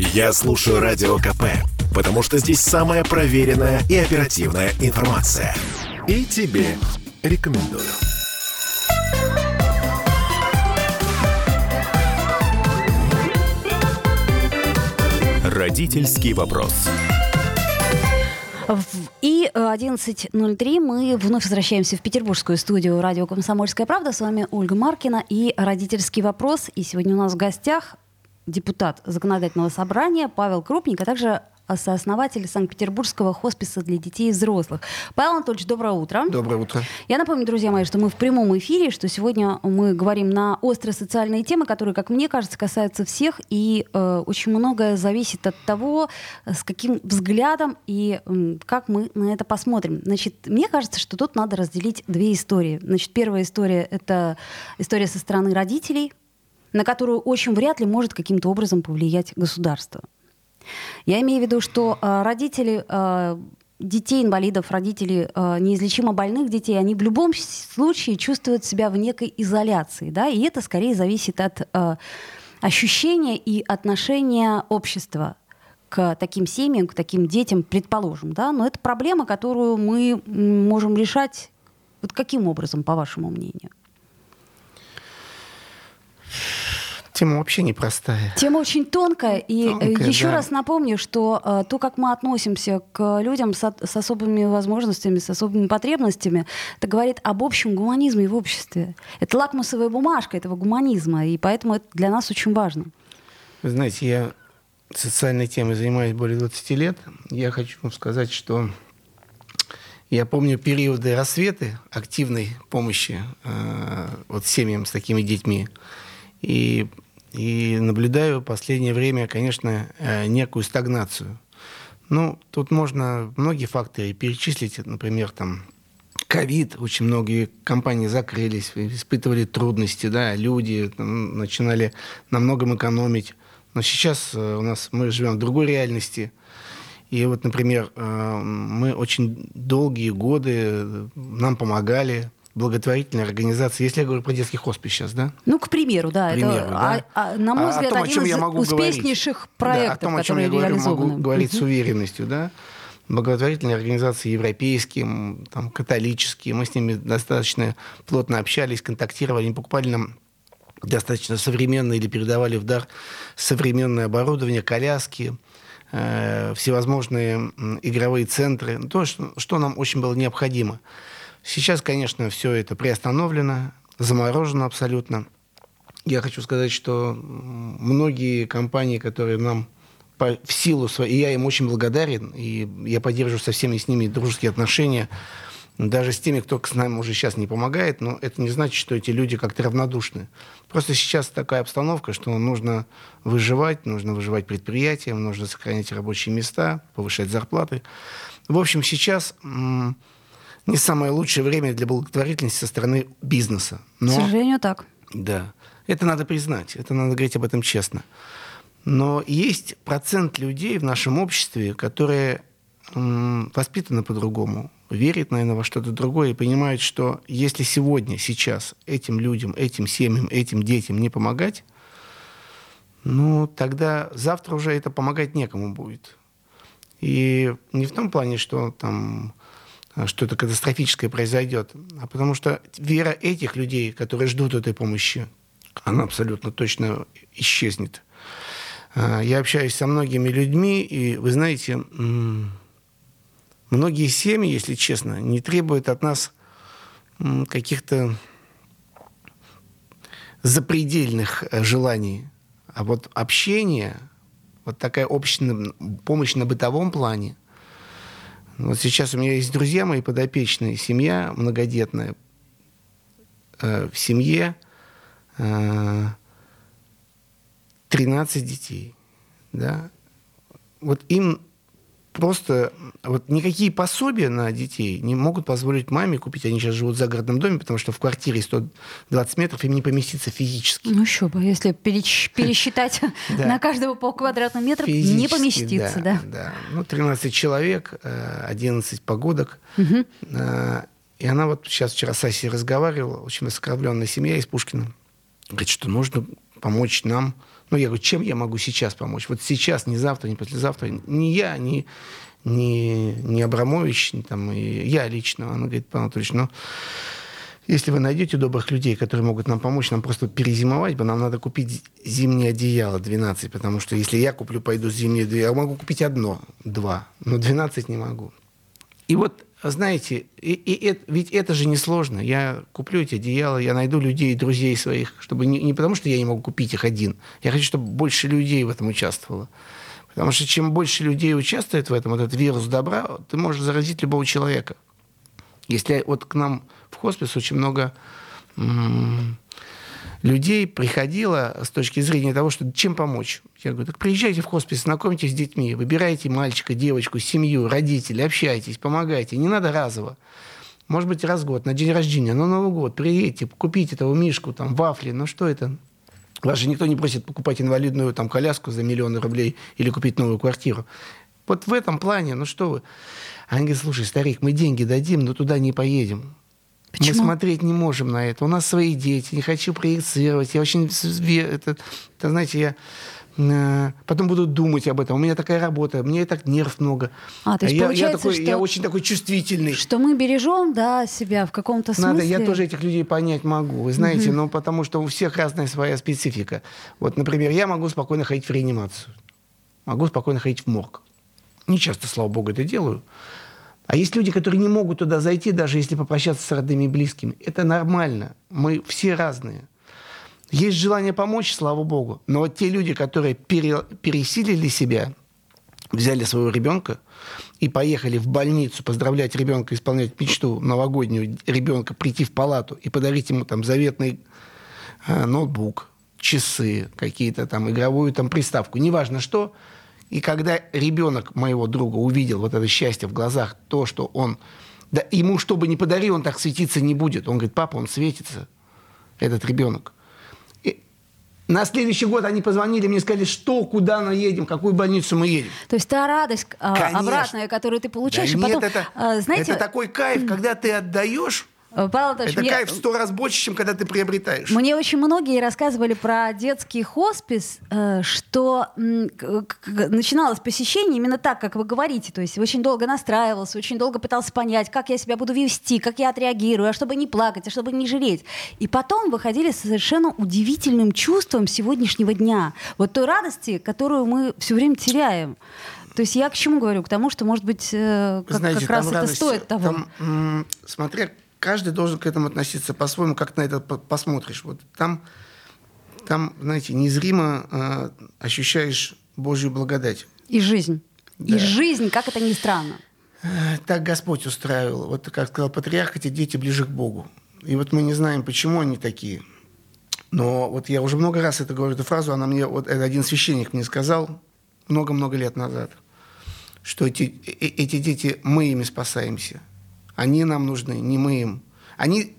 Я слушаю Радио КП, потому что здесь самая проверенная и оперативная информация. И тебе рекомендую. Родительский вопрос. И 11.03 мы вновь возвращаемся в петербургскую студию радио «Комсомольская правда». С вами Ольга Маркина и «Родительский вопрос». И сегодня у нас в гостях депутат Законодательного собрания Павел Крупник, а также сооснователь Санкт-Петербургского хосписа для детей и взрослых. Павел Анатольевич, доброе утро. Доброе утро. Я напомню, друзья мои, что мы в прямом эфире, что сегодня мы говорим на острые социальные темы, которые, как мне кажется, касаются всех, и э, очень многое зависит от того, с каким взглядом и э, как мы на это посмотрим. Значит, мне кажется, что тут надо разделить две истории. Значит, первая история — это история со стороны родителей, на которую очень вряд ли может каким-то образом повлиять государство. Я имею в виду, что э, родители э, детей инвалидов, родители э, неизлечимо больных детей, они в любом случае чувствуют себя в некой изоляции, да, и это скорее зависит от ощущения и отношения общества к таким семьям, к таким детям, предположим, да, но это проблема, которую мы можем решать вот каким образом, по вашему мнению? Тема вообще непростая. Тема очень тонкая. И э, тонкая, еще да. раз напомню, что э, то, как мы относимся к людям с, с особыми возможностями, с особыми потребностями, это говорит об общем гуманизме в обществе. Это лакмусовая бумажка этого гуманизма, и поэтому это для нас очень важно. Вы знаете, я социальной темой занимаюсь более 20 лет. Я хочу вам сказать, что я помню периоды рассветы активной помощи э, вот семьям с такими детьми. И и наблюдаю в последнее время, конечно, э, некую стагнацию. Ну, тут можно многие факторы перечислить, например, там, ковид, очень многие компании закрылись, испытывали трудности, да, люди там, начинали на многом экономить. Но сейчас э, у нас мы живем в другой реальности. И вот, например, э, мы очень долгие годы нам помогали, благотворительная организация, если я говорю про детский хоспис сейчас, да? Ну, к примеру, да. К примеру, это, да? А, а, на мой взгляд, том, один из успешнейших говорить. проектов, да, о том, о чем я говорю, могу говорить с уверенностью, да? Благотворительные организации европейские, там, католические, мы с ними достаточно плотно общались, контактировали, они покупали нам достаточно современное или передавали в дар современное оборудование, коляски, э, всевозможные игровые центры, то, что, что нам очень было необходимо. Сейчас, конечно, все это приостановлено, заморожено абсолютно. Я хочу сказать, что многие компании, которые нам по, в силу своей, я им очень благодарен, и я поддерживаю со всеми с ними дружеские отношения, даже с теми, кто с нами уже сейчас не помогает, но это не значит, что эти люди как-то равнодушны. Просто сейчас такая обстановка, что нужно выживать, нужно выживать предприятиям, нужно сохранять рабочие места, повышать зарплаты. В общем, сейчас не самое лучшее время для благотворительности со стороны бизнеса. Но, К сожалению, так. Да. Это надо признать, это надо говорить об этом честно. Но есть процент людей в нашем обществе, которые м, воспитаны по-другому, верят, наверное, во что-то другое и понимают, что если сегодня, сейчас этим людям, этим семьям, этим детям не помогать, ну, тогда завтра уже это помогать некому будет. И не в том плане, что там что-то катастрофическое произойдет, а потому что вера этих людей, которые ждут этой помощи, она абсолютно точно исчезнет. Э, я общаюсь со многими людьми, и вы знаете, многие семьи, если честно, не требуют от нас каких-то запредельных э, желаний. А вот общение, вот такая общая помощь на бытовом плане – вот сейчас у меня есть друзья мои подопечные, семья многодетная. Э, в семье э, 13 детей. Да? Вот им просто вот никакие пособия на детей не могут позволить маме купить. Они сейчас живут в загородном доме, потому что в квартире 120 метров им не поместиться физически. Ну еще бы, если пересчитать на каждого полквадратного метра, не поместиться. Да, да. Ну, 13 человек, 11 погодок. Э, и она вот сейчас вчера с Асей разговаривала, очень оскорбленная семья из Пушкина. Говорит, что нужно помочь нам Ну, я говорю, чем я могу сейчас помочь? Вот сейчас, не завтра, не послезавтра. Не я, не, не, не Абрамович, не там, и я лично. Она говорит, Павел Анатольевич, ну, если вы найдете добрых людей, которые могут нам помочь, нам просто перезимовать бы, нам надо купить зимнее одеяло 12, потому что если я куплю, пойду зимнее я могу купить одно, два, но 12 не могу. И вот, знаете, и, и, и, ведь это же несложно. Я куплю эти одеяла, я найду людей, друзей своих, чтобы не, не потому, что я не могу купить их один. Я хочу, чтобы больше людей в этом участвовало. Потому что чем больше людей участвует в этом, этот вирус добра, ты можешь заразить любого человека. Если вот к нам в хоспис очень много людей приходило с точки зрения того, что чем помочь. Я говорю, так приезжайте в хоспис, знакомьтесь с детьми, выбирайте мальчика, девочку, семью, родителей, общайтесь, помогайте. Не надо разово. Может быть, раз в год, на день рождения, на Новый год, приедьте, купите этого мишку, там, вафли, ну что это? Вас же никто не просит покупать инвалидную там, коляску за миллионы рублей или купить новую квартиру. Вот в этом плане, ну что вы. Они говорят, слушай, старик, мы деньги дадим, но туда не поедем. Почему? Мы смотреть не можем на это. У нас свои дети, не хочу проецировать. Я очень... Это, это знаете, я э, потом буду думать об этом. У меня такая работа, мне так нерв много. А, то есть я, получается, я, такой, что, я очень такой чувствительный. Что мы бережем, да, себя в каком-то смысле. Надо, я тоже этих людей понять могу. Вы знаете, угу. ну потому что у всех разная своя специфика. Вот, например, я могу спокойно ходить в реанимацию. Могу спокойно ходить в морг. Не часто, слава богу, это делаю. А есть люди, которые не могут туда зайти, даже если попрощаться с родными и близкими. Это нормально. Мы все разные. Есть желание помочь, слава богу. Но вот те люди, которые пере, пересилили себя, взяли своего ребенка и поехали в больницу поздравлять ребенка, исполнять мечту новогоднюю ребенка, прийти в палату и подарить ему там заветный э, ноутбук, часы, какие-то там игровую там приставку, неважно что – и когда ребенок моего друга увидел вот это счастье в глазах, то, что он... Да, ему что бы ни подарил, он так светиться не будет. Он говорит, папа, он светится, этот ребенок. И на следующий год они позвонили мне, сказали, что, куда мы едем, какую больницу мы едем. То есть та радость Конечно. обратная, которую ты получаешь, да и потом, нет, это, а, знаете... это такой кайф, когда ты отдаешь Э, Павел Анатольевич, Это мне... кайф в сто раз больше, чем когда ты приобретаешь. Мне очень многие рассказывали про детский хоспис, э, что начиналось посещение именно так, как вы говорите. То есть очень долго настраивался, очень долго пытался понять, как я себя буду вести, как я отреагирую, а чтобы не плакать, а чтобы не жалеть. И потом выходили с совершенно удивительным чувством сегодняшнего дня. Вот той радости, которую мы все время теряем. То есть я к чему говорю? К тому, что, может быть, э, как, Знаете, как раз это радость, стоит того. Там, смотря каждый должен к этому относиться по-своему, как на это посмотришь. Вот там, там знаете, незримо э, ощущаешь Божью благодать. И жизнь. Да. И жизнь, как это ни странно. Э, так Господь устраивал. Вот, как сказал патриарх, эти дети ближе к Богу. И вот мы не знаем, почему они такие. Но вот я уже много раз это говорю, эту фразу, она мне, вот один священник мне сказал много-много лет назад, что эти, э, эти дети, мы ими спасаемся. Они нам нужны, не мы им. Они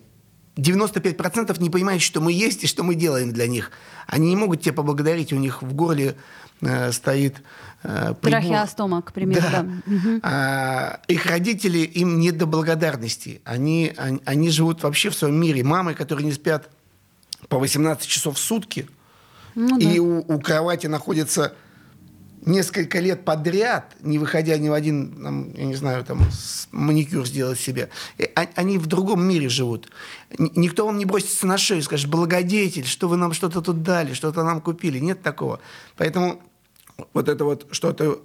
95% не понимают, что мы есть и что мы делаем для них. Они не могут тебя поблагодарить, у них в горле э, стоит э, Трахеостома, к примеру. Да. Да. Угу. А, их родители им не до благодарности. Они, они, они живут вообще в своем мире. Мамы, которые не спят по 18 часов в сутки, ну, и да. у, у кровати находится несколько лет подряд, не выходя ни в один, там, я не знаю, там, маникюр сделать себе, а, они в другом мире живут. Никто вам не бросится на шею и скажет, благодетель, что вы нам что-то тут дали, что-то нам купили. Нет такого. Поэтому вот это вот что-то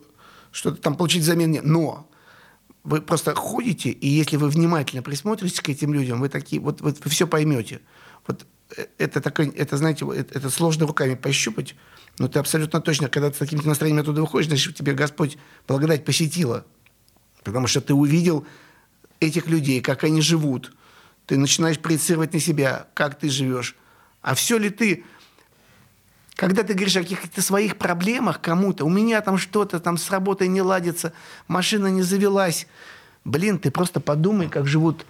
что-то там получить взамен нет. Но вы просто ходите, и если вы внимательно присмотритесь к этим людям, вы такие, вот, вот вы все поймете. Вот э, это, такое, это знаете, это, это сложно руками пощупать, но ты абсолютно точно, когда ты с таким настроением оттуда выходишь, значит, тебе Господь благодать посетила. Потому что ты увидел этих людей, как они живут. Ты начинаешь проецировать на себя, как ты живешь. А все ли ты... Когда ты говоришь о каких-то своих проблемах кому-то, у меня там что-то там с работой не ладится, машина не завелась. Блин, ты просто подумай, как живут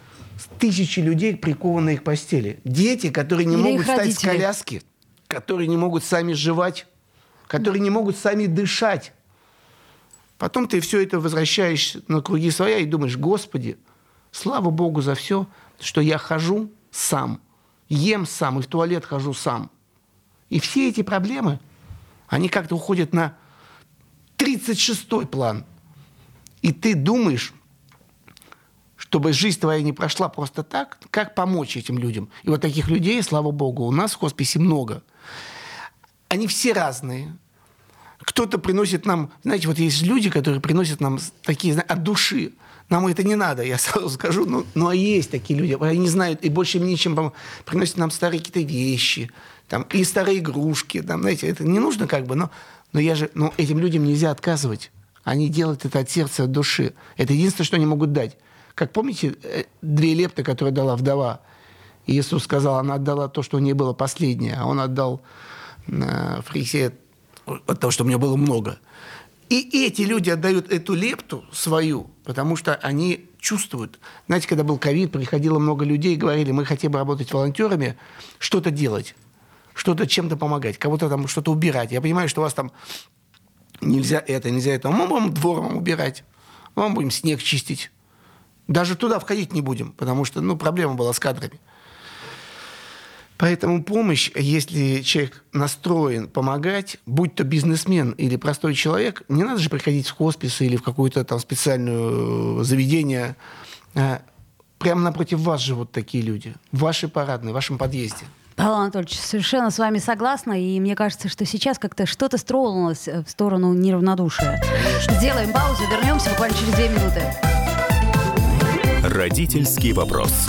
тысячи людей, прикованные к постели. Дети, которые не Или могут встать с коляски, которые не могут сами жевать, которые не могут сами дышать. Потом ты все это возвращаешь на круги своя и думаешь, Господи, слава Богу за все, что я хожу сам, ем сам и в туалет хожу сам. И все эти проблемы Они как-то уходят на 36-й план. И ты думаешь, чтобы жизнь твоя не прошла просто так, как помочь этим людям. И вот таких людей, слава богу, у нас в хосписе много. Они все разные. Кто-то приносит нам, знаете, вот есть люди, которые приносят нам такие от души. Нам это не надо, я сразу скажу. Ну, ну а есть такие люди, они знают, и больше им ничем приносят нам старые какие-то вещи, там, и старые игрушки. Там, знаете, это не нужно как бы, но, но я же, ну, этим людям нельзя отказывать. Они делают это от сердца, от души. Это единственное, что они могут дать. Как помните, э, две лепты, которые дала вдова. Иисус сказал, она отдала то, что у нее было последнее, а он отдал э, фарисея от того, что у меня было много. И эти люди отдают эту лепту свою, потому что они чувствуют. Знаете, когда был ковид, приходило много людей говорили, мы хотим работать волонтерами, что-то делать, что-то чем-то помогать, кого-то там что-то убирать. Я понимаю, что у вас там нельзя это, нельзя это. Мы будем двор вам убирать, мы будем снег чистить. Даже туда входить не будем, потому что ну, проблема была с кадрами. Поэтому помощь, если человек настроен помогать, будь то бизнесмен или простой человек, не надо же приходить в хоспис или в какое-то там специальное э, заведение. А, прямо напротив вас живут такие люди, в вашей парадной, в вашем подъезде. Павел Анатольевич, совершенно с вами согласна, и мне кажется, что сейчас как-то что-то стронулось в сторону неравнодушия. Сделаем паузу, вернемся буквально через две минуты. Родительский вопрос.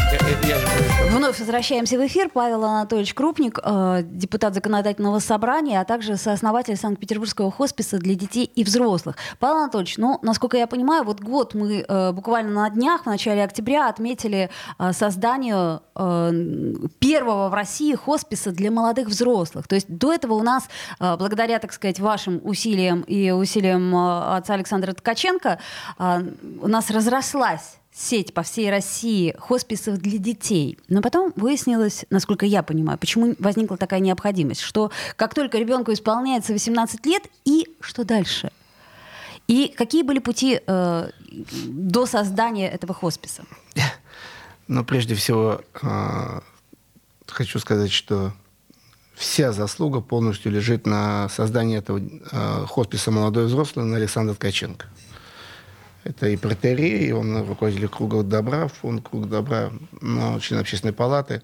Вновь возвращаемся в эфир. Павел Анатольевич Крупник, э, депутат законодательного собрания, а также сооснователь Санкт-Петербургского хосписа для детей и взрослых. Павел Анатольевич, ну, насколько я понимаю, вот год мы э, буквально на днях, в начале октября, отметили э, создание первого в России хосписа для молодых взрослых. То есть до этого у нас, благодаря, так сказать, вашим усилиям и усилиям отца Александра Ткаченко, у нас разрослась сеть по всей России хосписов для детей. Но потом выяснилось, насколько я понимаю, почему возникла такая необходимость, что как только ребенку исполняется 18 лет, и что дальше? И какие были пути э, до создания этого хосписа? Ну, прежде всего, э, хочу сказать, что вся заслуга полностью лежит на создании этого э, хосписа «Молодой взрослый» на Александра Ткаченко. Это и протерей, он руководитель круга добра, фонд круг добра, но член общественной палаты.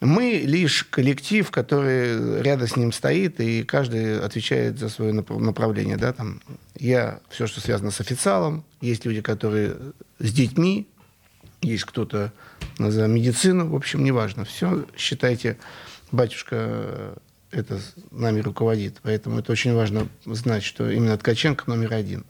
Мы лишь коллектив, который рядом с ним стоит, и каждый отвечает за свое направление. Да? Там, я все, что связано с официалом, есть люди, которые с детьми, есть кто-то за медицину, в общем, неважно. Все, считайте, батюшка это нами руководит. Поэтому это очень важно знать, что именно Ткаченко номер один.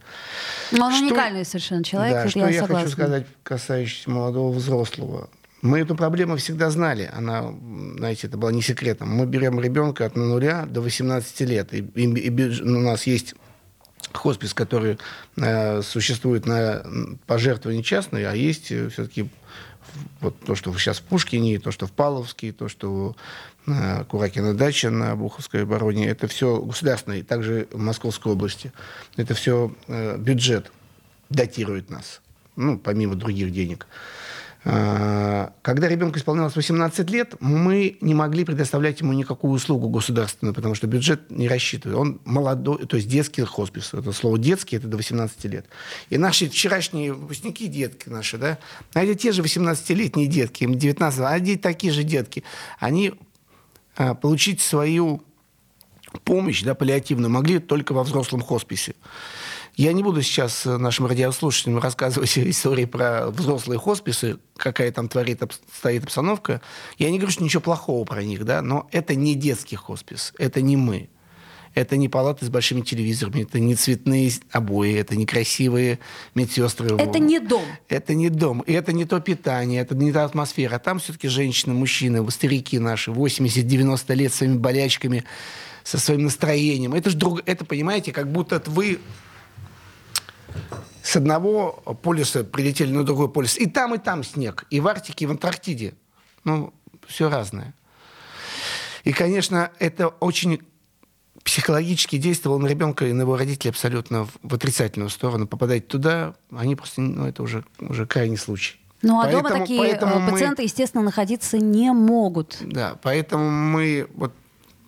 Но он что, уникальный совершенно человек, да, что я, я хочу сказать, касающийся молодого взрослого. Мы эту проблему всегда знали. Она, знаете, это было не секретом. Мы берем ребенка от нуля до 18 лет. И, и, и у нас есть хоспис, который э, существует на пожертвования частные, а есть э, все-таки вот то, что сейчас в Пушкине, то, что в Павловске, то, что на Куракина дача на Буховской обороне, это все государственное, также в Московской области. Это все э, бюджет датирует нас, ну, помимо других денег. А, когда ребенку исполнялось 18 лет, мы не могли предоставлять ему никакую услугу государственную, потому что бюджет не рассчитывает. Он молодой, то есть детский хоспис. Это слово детский, это до 18 лет. И наши вчерашние выпускники, детки наши, да, а это те же 18-летние детки, им 19, а они такие же детки. Они а, получить свою помощь да, паллиативную могли только во взрослом хосписе. Я не буду сейчас нашим радиослушателям рассказывать истории про взрослые хосписы, какая там творит, стоит обстановка. Я не говорю, что ничего плохого про них, да, но это не детский хоспис, это не мы. Это не палаты с большими телевизорами, это не цветные обои, это не красивые медсестры. Это не дом. Это не дом. И это не то питание, это не та атмосфера. Там все-таки женщины, мужчины, старики наши, 80-90 лет своими болячками, со своим настроением. Это же друг... Это, понимаете, как будто вы с одного полюса прилетели на другой полюс. И там, и там снег. И в Арктике, и в Антарктиде. Ну, все разное. И, конечно, это очень психологически действовало на ребенка и на его родителей абсолютно в отрицательную сторону. Попадать туда, они просто, ну, это уже, уже крайний случай. Ну, а поэтому, дома такие поэтому пациенты, мы, естественно, находиться не могут. Да, поэтому мы вот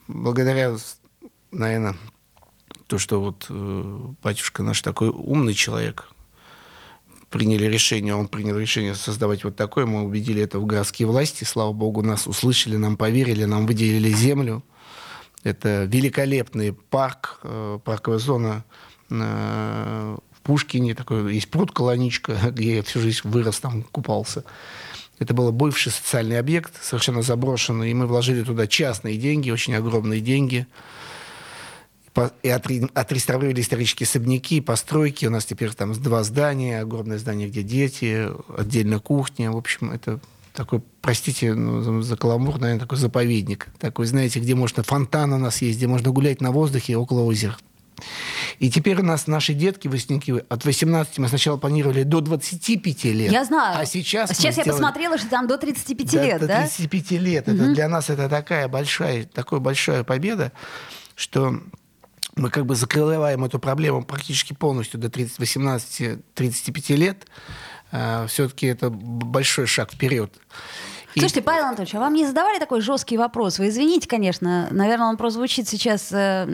благодаря, наверное, то, что вот э, батюшка наш такой умный человек, приняли решение, он принял решение создавать вот такое, мы убедили это в городские власти, слава богу, нас услышали, нам поверили, нам выделили землю. Это великолепный парк, э, парковая зона э, в Пушкине, такой есть пруд Колоничка, где я всю жизнь вырос, там купался. Это был бывший социальный объект, совершенно заброшенный, и мы вложили туда частные деньги, очень огромные деньги – и отреставрировали исторические особняки, постройки. У нас теперь там два здания, огромное здание, где дети, отдельно кухня. В общем, это такой, простите ну, за каламбур, наверное, такой заповедник. Такой, знаете, где можно фонтан у нас есть, где можно гулять на воздухе около озера. И теперь у нас наши детки, выпускники, от 18 мы сначала планировали до 25 лет. Я знаю. А сейчас... Сейчас я сделали... посмотрела, что там до 35 да, лет, до да? До 35 лет. Угу. Это для нас это такая большая, такая большая победа, что мы как бы закрываем эту проблему практически полностью до 18-35 лет. А, Все-таки это большой шаг вперед. Слушайте, Павел Анатольевич, а вам не задавали такой жесткий вопрос? Вы извините, конечно, наверное, он прозвучит сейчас э,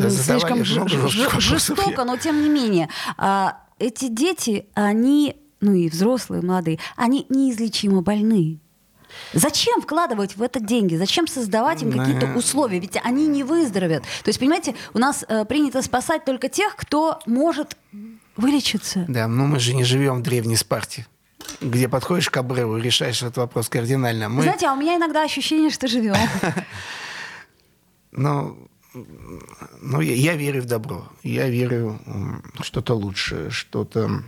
да, слишком жестоко, но тем не менее. А, эти дети, они, ну и взрослые, молодые, они неизлечимо больны. Зачем вкладывать в это деньги? Зачем создавать им какие-то условия? Ведь они не выздоровят. То есть, понимаете, у нас э, принято спасать только тех, кто может вылечиться. Да, но мы же не живем в древней Спарте где подходишь к обрыву и решаешь этот вопрос кардинально. Мы... Знаете, а у меня иногда ощущение, что живем. Ну, ну я, я верю в добро. Я верю в что-то лучшее, что-то...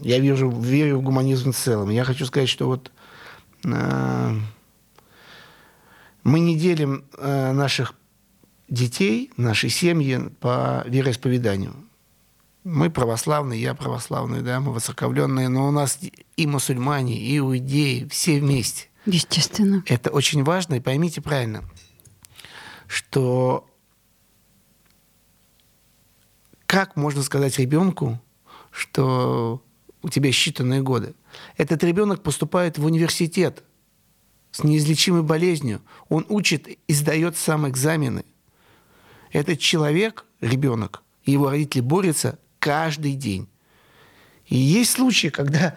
Я верю, верю в гуманизм в целом. Я хочу сказать, что вот мы не делим э, наших детей, наши семьи по вероисповеданию. Мы православные, я православный, да, мы воцерковленные, но у нас и мусульмане, и иудеи, все вместе. Естественно. Это очень важно, и поймите правильно, что как можно сказать ребенку, что у тебя считанные годы. Этот ребенок поступает в университет с неизлечимой болезнью. Он учит и сдает сам экзамены. Этот человек, ребенок, и его родители борются каждый день. И есть случаи, когда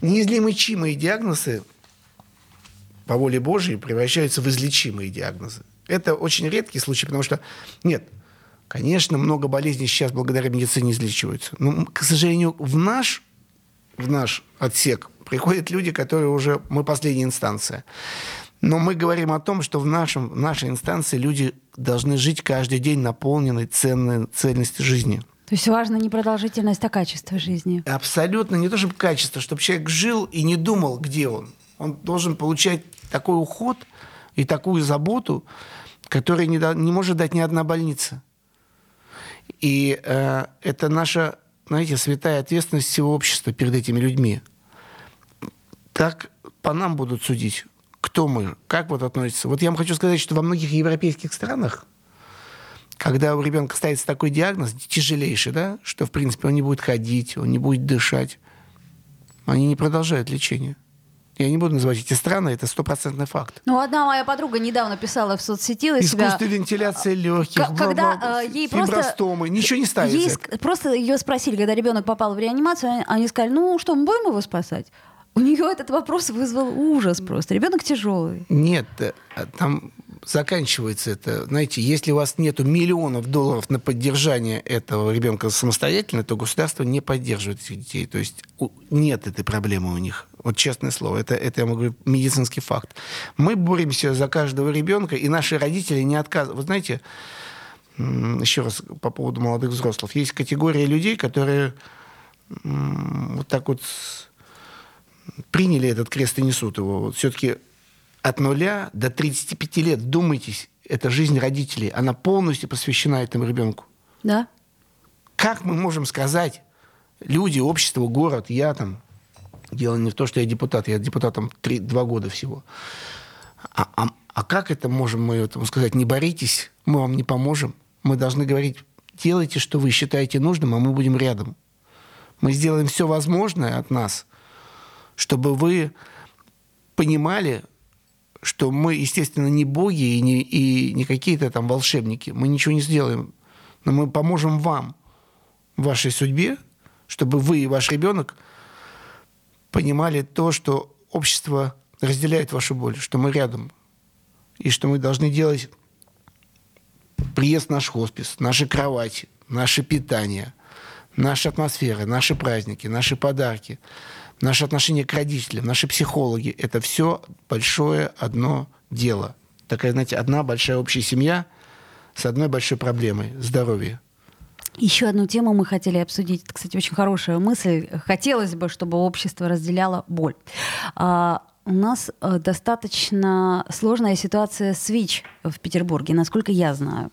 неизлечимые диагнозы по воле Божьей превращаются в излечимые диагнозы. Это очень редкий случай, потому что, нет, конечно, много болезней сейчас благодаря медицине излечиваются. Но, к сожалению, в наш в наш отсек приходят люди, которые уже, мы последняя инстанция. Но мы говорим о том, что в, нашем, в нашей инстанции люди должны жить каждый день наполненной ценной цельностью жизни. То есть важно не продолжительность, а качество жизни. Абсолютно. Не то чтобы качество, чтобы человек жил и не думал, где он. Он должен получать такой уход и такую заботу, которую не, да, не может дать ни одна больница. И э, это наша знаете, святая ответственность всего общества перед этими людьми. Так по нам будут судить, кто мы, как вот относится. Вот я вам хочу сказать, что во многих европейских странах, когда у ребенка ставится такой диагноз, тяжелейший, да, что, в принципе, он не будет ходить, он не будет дышать, они не продолжают лечение. Я не буду называть эти страны, это стопроцентный факт. Ну, одна моя подруга недавно писала в соцсети у себя... Искусственная вентиляция легких, когда э, ей фибростомы, просто... ничего не ставится. Ей просто ее спросили, когда ребенок попал в реанимацию, они сказали, ну что, мы будем его спасать? У нее этот вопрос вызвал ужас просто. Ребенок тяжелый. Нет, э, там заканчивается это. Знаете, если у вас нет миллионов долларов на поддержание этого ребенка самостоятельно, то государство не поддерживает этих детей. То есть нет этой проблемы у них. Вот честное слово, это, это я могу медицинский факт. Мы боремся за каждого ребенка, и наши родители не отказывают. Вы знаете, еще раз по поводу молодых взрослых, есть категория людей, которые вот так вот приняли этот крест и несут его. Вот все-таки от нуля до 35 лет, думайтесь, это жизнь родителей, она полностью посвящена этому ребенку. Да. Как мы можем сказать, люди, общество, город, я там, Дело не в том, что я депутат, я депутатом три, два года всего. А, а, а как это можем мы этому сказать? Не боритесь, мы вам не поможем. Мы должны говорить, делайте, что вы считаете нужным, а мы будем рядом. Мы сделаем все возможное от нас, чтобы вы понимали, что мы, естественно, не боги и не, и не какие-то там волшебники. Мы ничего не сделаем. Но мы поможем вам в вашей судьбе, чтобы вы и ваш ребенок понимали то, что общество разделяет вашу боль, что мы рядом, и что мы должны делать приезд в наш хоспис, наши кровати, наше питание, наша атмосфера, наши праздники, наши подарки, наше отношение к родителям, наши психологи – это все большое одно дело. Такая, знаете, одна большая общая семья с одной большой проблемой – здоровье. Еще одну тему мы хотели обсудить. Это, кстати, очень хорошая мысль. Хотелось бы, чтобы общество разделяло боль. А, у нас э, достаточно сложная ситуация с ВИЧ в Петербурге, насколько я знаю.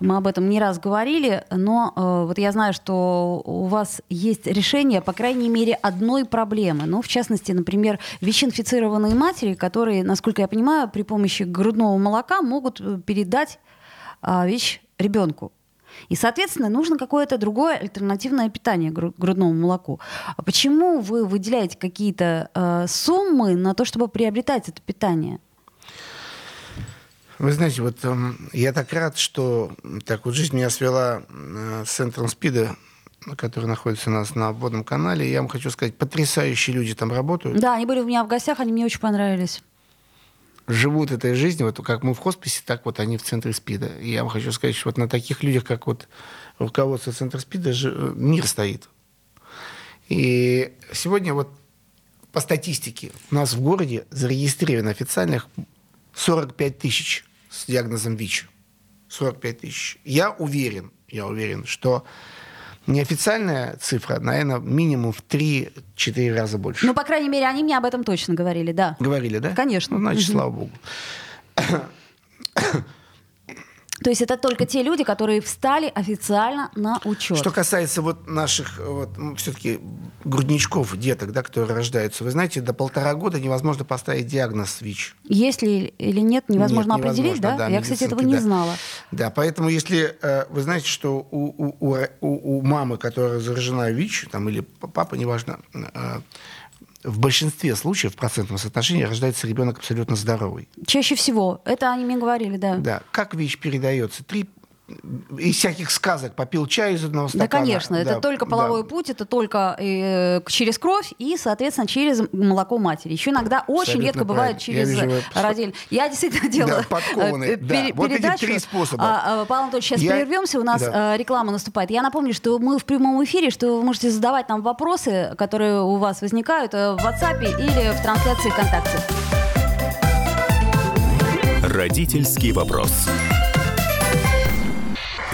Мы об этом не раз говорили, но э, вот я знаю, что у вас есть решение, по крайней мере, одной проблемы. Ну, в частности, например, ВИЧ-инфицированные матери, которые, насколько я понимаю, при помощи грудного молока могут э, передать э, ВИЧ ребенку. И, соответственно, нужно какое-то другое альтернативное питание грудному молоку. А почему вы выделяете какие-то э, суммы на то, чтобы приобретать это питание? Вы знаете, вот э, я так рад, что так вот жизнь меня свела э, с центром СПИДа, который находится у нас на обводном канале. Я вам хочу сказать, потрясающие люди там работают. Да, они были у меня в гостях, они мне очень понравились живут этой жизнью, вот как мы в хосписе, так вот они в центре СПИДа. И я вам хочу сказать, что вот на таких людях, как вот руководство центра СПИДа, э, мир стоит. И сегодня вот по статистике у нас в городе зарегистрировано официальных 45 тысяч с диагнозом ВИЧ. 45 тысяч. Я уверен, я уверен, что неофициальная цифра, наверное, минимум в 3-4 раза больше. Ну, по крайней мере, они мне об этом точно говорили, да. Говорили, да? Конечно. Ну, значит, угу. слава богу. То есть это только те люди, которые встали официально на учет. Что касается вот наших вот, все-таки грудничков, деток, да, которые рождаются, вы знаете, до полтора года невозможно поставить диагноз ВИЧ. Есть ли или нет, невозможно нет, определить, невозможно, да? да? Я, кстати, этого не да. знала. Да, поэтому если э, вы знаете, что у, у, у, у мамы, которая заражена ВИЧ, там, или папа, неважно, э, в большинстве случаев в процентном соотношении рождается ребенок абсолютно здоровый. Чаще всего. Это они мне говорили, да. Да. Как ВИЧ передается? Три из всяких сказок попил чай из одного стакана. Да, конечно, да, это только половой да. путь, это только э, через кровь и, соответственно, через молоко матери. Еще иногда очень Абсолютно редко правильно. бывает через я вижу, родильный. Я действительно делала да, э, да. Вот эти три способа. А, а, Павел Анатольевич, сейчас я... прервемся, у нас да. Э, реклама наступает. Я напомню, что мы в прямом эфире, что вы можете задавать нам вопросы, которые у вас возникают э, в WhatsApp или в трансляции ВКонтакте. Родительский вопрос.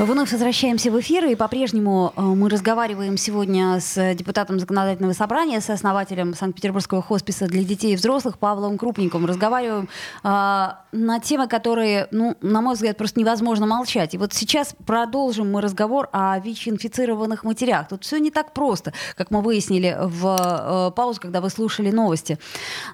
Вновь возвращаемся в эфир, и по-прежнему э, мы разговариваем сегодня с депутатом законодательного собрания, с основателем Санкт-Петербургского хосписа для детей и взрослых Павлом Крупником. Разговариваем э, на темы, которые, ну, на мой взгляд, просто невозможно молчать. И вот сейчас продолжим мы разговор о ВИЧ-инфицированных матерях. Тут все не так просто, как мы выяснили в э, паузу, когда вы слушали новости.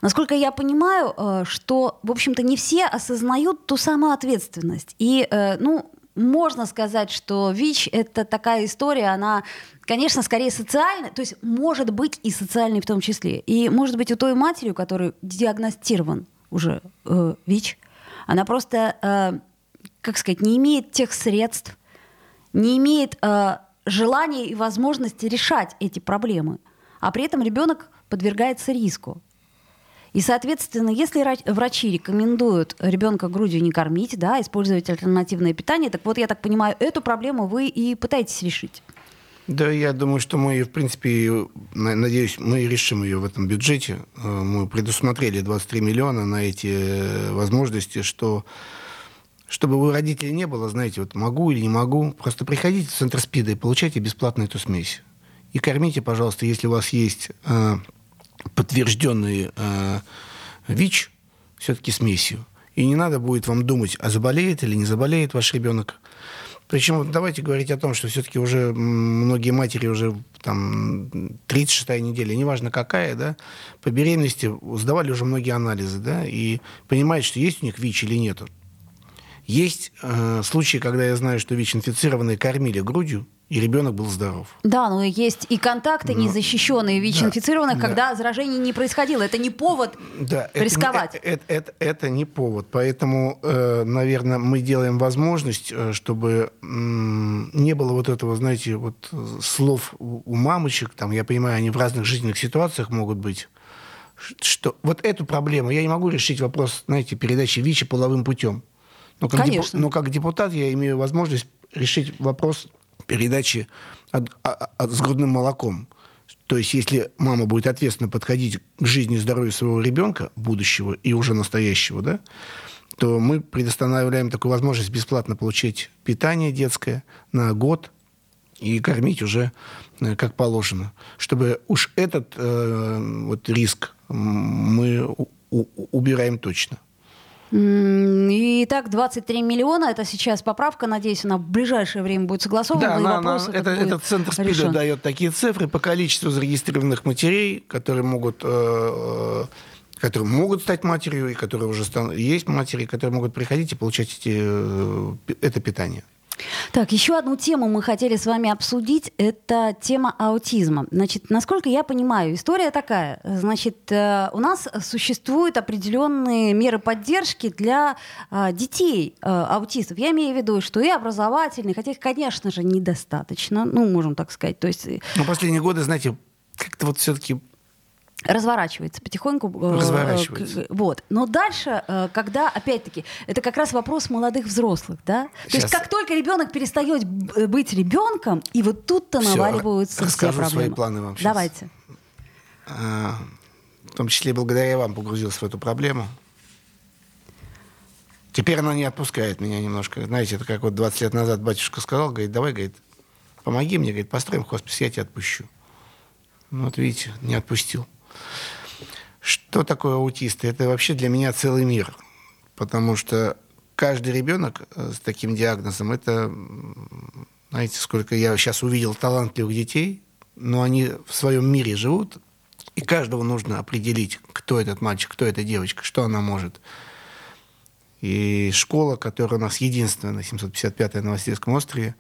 Насколько я понимаю, э, что, в общем-то, не все осознают ту самую ответственность. И, э, ну, можно сказать, что ВИЧ — это такая история, она, конечно, скорее социальная, то есть может быть и социальной в том числе. И может быть у той матери, у которой диагностирован уже э, ВИЧ, она просто, э, как сказать, не имеет тех средств, не имеет э, желания и возможности решать эти проблемы. А при этом ребенок подвергается риску. И, соответственно, если врачи рекомендуют ребенка грудью не кормить, да, использовать альтернативное питание, так вот, я так понимаю, эту проблему вы и пытаетесь решить. Да, я думаю, что мы, в принципе, надеюсь, мы решим ее в этом бюджете. Э, мы предусмотрели 23 миллиона на эти э, возможности, что чтобы у родителей не было, знаете, вот могу или не могу, просто приходите в центр СПИДа и получайте бесплатно эту смесь. И кормите, пожалуйста, если у вас есть э, подтвержденный э, ВИЧ, все-таки смесью. И не надо будет вам думать, а заболеет или не заболеет ваш ребенок. Причем давайте говорить о том, что все-таки уже многие матери уже там 36-я неделя, неважно какая, да, по беременности сдавали уже многие анализы, да, и понимают, что есть у них ВИЧ или нет. Есть э, случаи, когда я знаю, что ВИЧ-инфицированные кормили грудью, и ребенок был здоров. Да, но есть и контакты но, незащищенные ВИЧ-инфицированных, да, когда да. заражение не происходило. Это не повод да, рисковать. Это, это, это, это не повод. Поэтому, э, наверное, мы делаем возможность, э, чтобы э, не было вот этого, знаете, вот слов у, у мамочек. Там, я понимаю, они в разных жизненных ситуациях могут быть. Что вот эту проблему я не могу решить вопрос, знаете, передачи ВИЧа половым путем. Но как, Конечно. Деп, но как депутат я имею возможность решить вопрос передачи от, от, а, от, с грудным молоком. То есть, если мама будет ответственно подходить к жизни и здоровью своего ребенка, будущего и уже настоящего, да, то мы предоставляем такую возможность бесплатно получить питание детское на год и кормить уже э, как положено. Чтобы уж этот э, вот риск мы убираем точно. И так 23 миллиона, это сейчас поправка, надеюсь, она в ближайшее время будет согласована. Да, она, она, это, этот центр СПИДа дает такие цифры по количеству зарегистрированных матерей, которые могут э, э, которые могут стать матерью, и которые уже стан- есть матери, которые могут приходить и получать эти, э, это питание. Так, еще одну тему мы хотели с вами обсудить. Это тема аутизма. Значит, насколько я понимаю, история такая. Значит, э, у нас существуют определенные меры поддержки для э, детей э, аутистов. Я имею в виду, что и образовательные, хотя их, конечно же, недостаточно, ну, можем так сказать. То есть... Ну, последние годы, знаете, как-то вот все-таки разворачивается потихоньку. Э, разворачивается. Вот. Но дальше, э, когда, опять-таки, это как раз вопрос молодых взрослых, да? Сейчас. То есть как только ребенок перестает э, быть ребенком, и вот тут-то все, наваливаются расскажу все проблемы. свои планы вам сейчас. Давайте. А, в том числе благодаря вам погрузился в эту проблему. Теперь она не отпускает меня немножко. Знаете, это как вот 20 лет назад батюшка сказал, говорит, давай, говорит, помоги мне, говорит, построим хоспис, я тебя отпущу. Ну, вот видите, не отпустил. Что такое аутисты? Это вообще для меня целый мир. Потому что каждый ребенок э, с таким диагнозом, это, знаете, сколько я сейчас увидел талантливых детей, но они в своем мире живут, и каждого нужно определить, кто этот мальчик, кто эта девочка, что она может. И школа, которая у нас единственная на 755-й Новосибирском острове,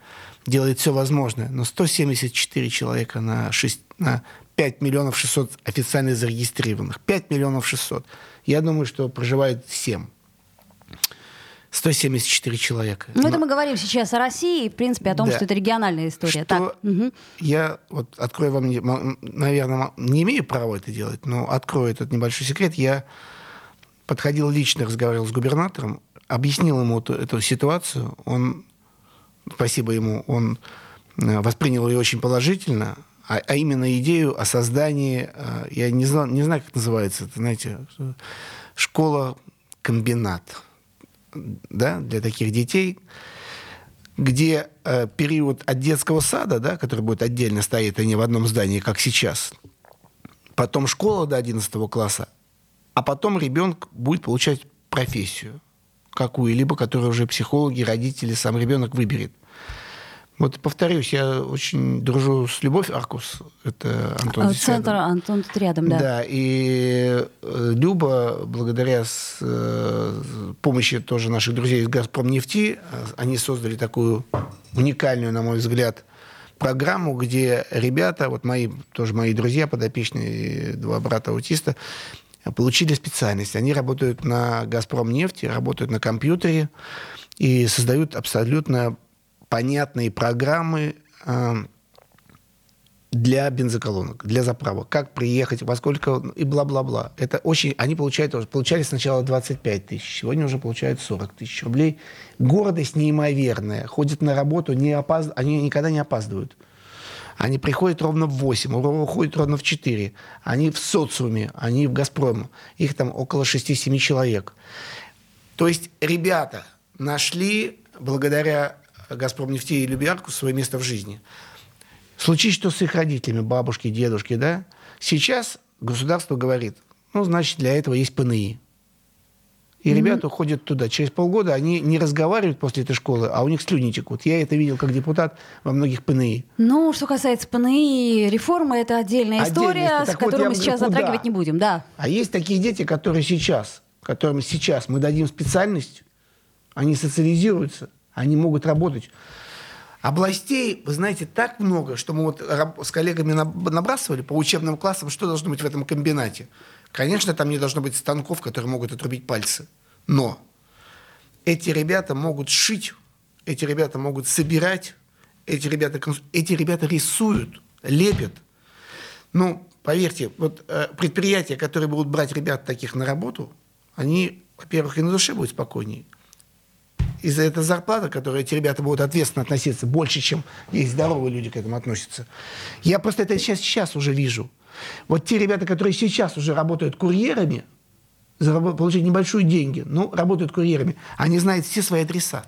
делает все возможное. Но 174 человека на, 6, на 5 миллионов 600 официально зарегистрированных. 5 миллионов 600. Я думаю, что проживает 7. 174 человека. Ну, Но... это мы говорим сейчас о России, и, в принципе, о том, да. что это региональная история. Что так. Угу. Я вот открою вам, наверное, не имею права это делать, но открою этот небольшой секрет. Я подходил лично, разговаривал с губернатором, объяснил ему эту, эту ситуацию. Он, спасибо ему, он э, воспринял ее очень положительно а, а именно идею о создании, а, я не знаю, не знаю, как называется, это, знаете, школа-комбинат, да, для таких детей, где э, период от детского сада, да, который будет отдельно стоять, а не в одном здании, как сейчас, потом школа до 11 класса, а потом ребенок будет получать профессию какую-либо, которую уже психологи, родители, сам ребенок выберет. Вот повторюсь, я очень дружу с Любовь Аркус. Это Антон Центр рядом. Антон тут рядом, да. Да, и э, Люба, благодаря с, э, помощи тоже наших друзей из «Газпромнефти», э, они создали такую уникальную, на мой взгляд, программу, где ребята, вот мои, тоже мои друзья подопечные, два брата-аутиста, получили специальность. Они работают на «Газпромнефти», работают на компьютере и создают абсолютно понятные программы э, для бензоколонок, для заправок. Как приехать, во сколько и бла-бла-бла. Это очень... Они получают, получали сначала 25 тысяч, сегодня уже получают 40 тысяч рублей. Гордость неимоверная. Ходят на работу, не опаз... они никогда не опаздывают. Они приходят ровно в 8, уходят ровно в 4. Они в социуме, они в «Газпроме». Их там около 6-7 человек. То есть ребята нашли благодаря Газпром нефти и Любиарку свое место в жизни. Случись что с их родителями, бабушки, дедушки, да? Сейчас государство говорит, ну, значит, для этого есть ПНИ. И mm-hmm. ребята уходят туда. Через полгода они не разговаривают после этой школы, а у них слюни текут. Я это видел как депутат во многих ПНИ. Ну, что касается ПНИ, реформы – это отдельная история, Отдельно. с которой вот мы сейчас говорю, затрагивать не будем. Да. А есть такие дети, которые сейчас, которым сейчас мы дадим специальность, они социализируются, они могут работать. Областей, вы знаете, так много, что мы вот с коллегами набрасывали по учебным классам, что должно быть в этом комбинате. Конечно, там не должно быть станков, которые могут отрубить пальцы. Но эти ребята могут шить, эти ребята могут собирать, эти ребята, эти ребята рисуют, лепят. Ну, поверьте, вот э, предприятия, которые будут брать ребят таких на работу, они, во-первых, и на душе будут спокойнее. И за это зарплата, которую эти ребята будут ответственно относиться, больше, чем есть здоровые люди к этому относятся. Я просто это сейчас, сейчас уже вижу. Вот те ребята, которые сейчас уже работают курьерами, получают небольшие деньги, но работают курьерами, они знают все свои адреса.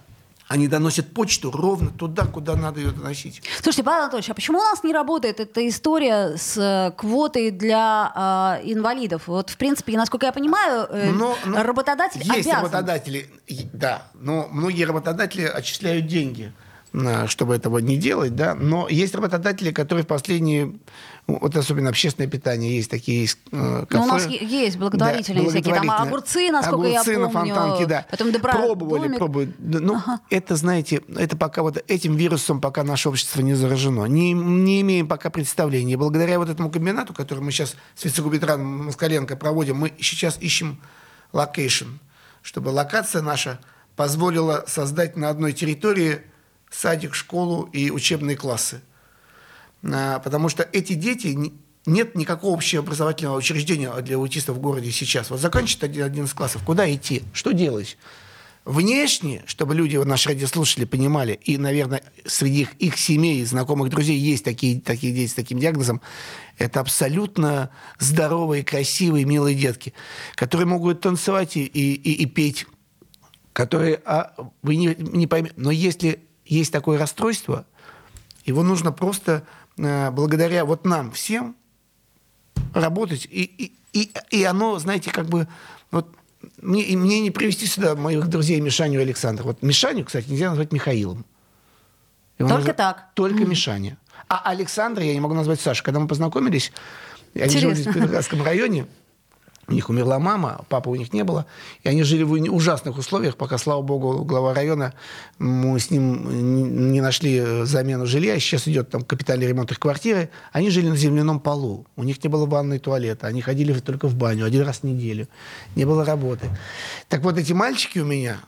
Они доносят почту ровно туда, куда надо ее доносить. Слушайте, Павел Анатольевич, а почему у нас не работает эта история с э, квотой для э, инвалидов? Вот, в принципе, насколько я понимаю, э, но, но работодатель есть обязан. работодатели, да, но многие работодатели отчисляют деньги чтобы этого не делать, да, но есть работодатели, которые в последние, вот особенно общественное питание, есть такие кафе. Ну, у нас есть благотворительные да, всякие, там огурцы, насколько огурцы я помню. на фонтанке, да. Потом добра... Пробовали, домик. пробовали. Ну, ага. это, знаете, это пока вот этим вирусом пока наше общество не заражено. Не, не имеем пока представления. Благодаря вот этому комбинату, который мы сейчас с вице-губернатором Москаленко проводим, мы сейчас ищем location, чтобы локация наша позволила создать на одной территории садик, школу и учебные классы. А, потому что эти дети нет никакого общеобразовательного учреждения для аутистов в городе сейчас. Вот заканчивает один, один из классов, куда идти, что делать? Внешне, чтобы люди, наши радиослушатели, понимали, и, наверное, среди их, их семей, знакомых, друзей есть такие, такие дети с таким диагнозом, это абсолютно здоровые, красивые, милые детки, которые могут танцевать и, и, и петь, которые, а, вы не, не поймете, но если есть такое расстройство, его нужно просто благодаря вот нам всем работать. И, и, и, и оно, знаете, как бы... Вот мне, мне не привести сюда моих друзей Мишаню и Александра. Вот Мишаню, кстати, нельзя назвать Михаилом. Его только так? Только mm. Мишаня. А Александра я не могу назвать Сашей. Когда мы познакомились, они жили в Петроградском районе, у них умерла мама, папы у них не было. И они жили в ужасных условиях, пока, слава богу, глава района, мы с ним не нашли замену жилья. Сейчас идет там капитальный ремонт их квартиры. Они жили на земляном полу. У них не было ванной туалета. Они ходили только в баню один раз в неделю. Не было работы. Так вот, эти мальчики у меня,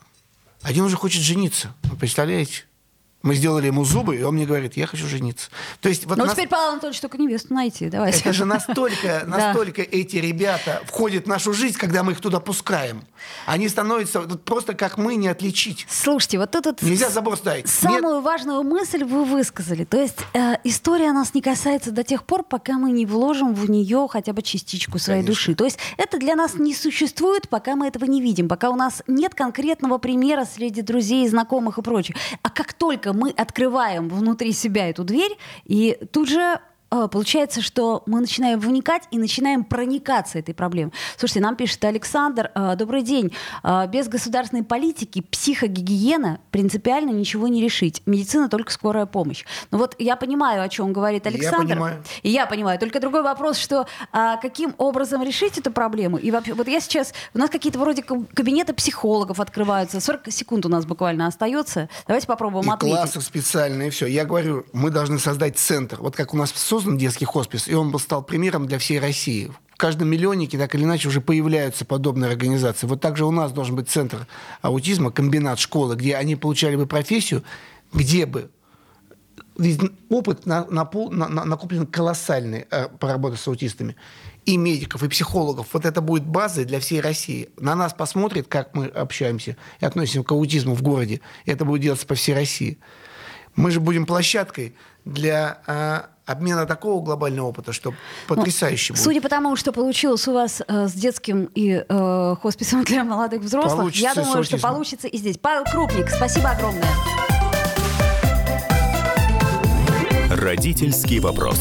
один уже хочет жениться. Вы представляете? Мы сделали ему зубы, и он мне говорит, я хочу жениться. То есть, вот ну, нас... теперь, Павел Анатольевич, только невесту найти. Давайте. Это же настолько, настолько эти ребята входят в нашу жизнь, когда мы их туда пускаем. Они становятся вот просто как мы, не отличить. Слушайте, вот тут... Нельзя забор ставить. Самую Нет. важную мысль вы высказали. То есть э, история нас не касается до тех пор, пока мы не вложим в нее хотя бы частичку своей Конечно. души. То есть это для нас не существует, пока мы этого не видим, пока у нас нет конкретного примера среди друзей, знакомых и прочее. А как только мы открываем внутри себя эту дверь, и тут же получается, что мы начинаем вникать и начинаем проникаться этой проблемой. Слушайте, нам пишет Александр, а, добрый день. А, без государственной политики психогигиена принципиально ничего не решить. Медицина только скорая помощь. Ну вот я понимаю, о чем говорит Александр. Я понимаю. И я понимаю. Только другой вопрос, что каким образом решить эту проблему? И вообще, вот я сейчас, у нас какие-то вроде кабинеты психологов открываются. 40 секунд у нас буквально остается. Давайте попробуем и ответить. классы специальные, все. Я говорю, мы должны создать центр. Вот как у нас в создан детский хоспис, и он был стал примером для всей России. В каждом миллионнике так или иначе уже появляются подобные организации. Вот также у нас должен быть центр аутизма, комбинат школы, где они получали бы профессию, где бы ведь опыт на, на, на, накоплен колоссальный э, по работе с аутистами. И медиков, и психологов. Вот это будет базой для всей России. На нас посмотрит, как мы общаемся и относимся к аутизму в городе. И это будет делаться по всей России. Мы же будем площадкой для э, обмена такого глобального опыта, что потрясающе ну, будет. Судя по тому, что получилось у вас э, с детским и э, хосписом для молодых взрослых, получится я думаю, что получится и здесь. Павел Крупник, спасибо огромное. Родительский вопрос.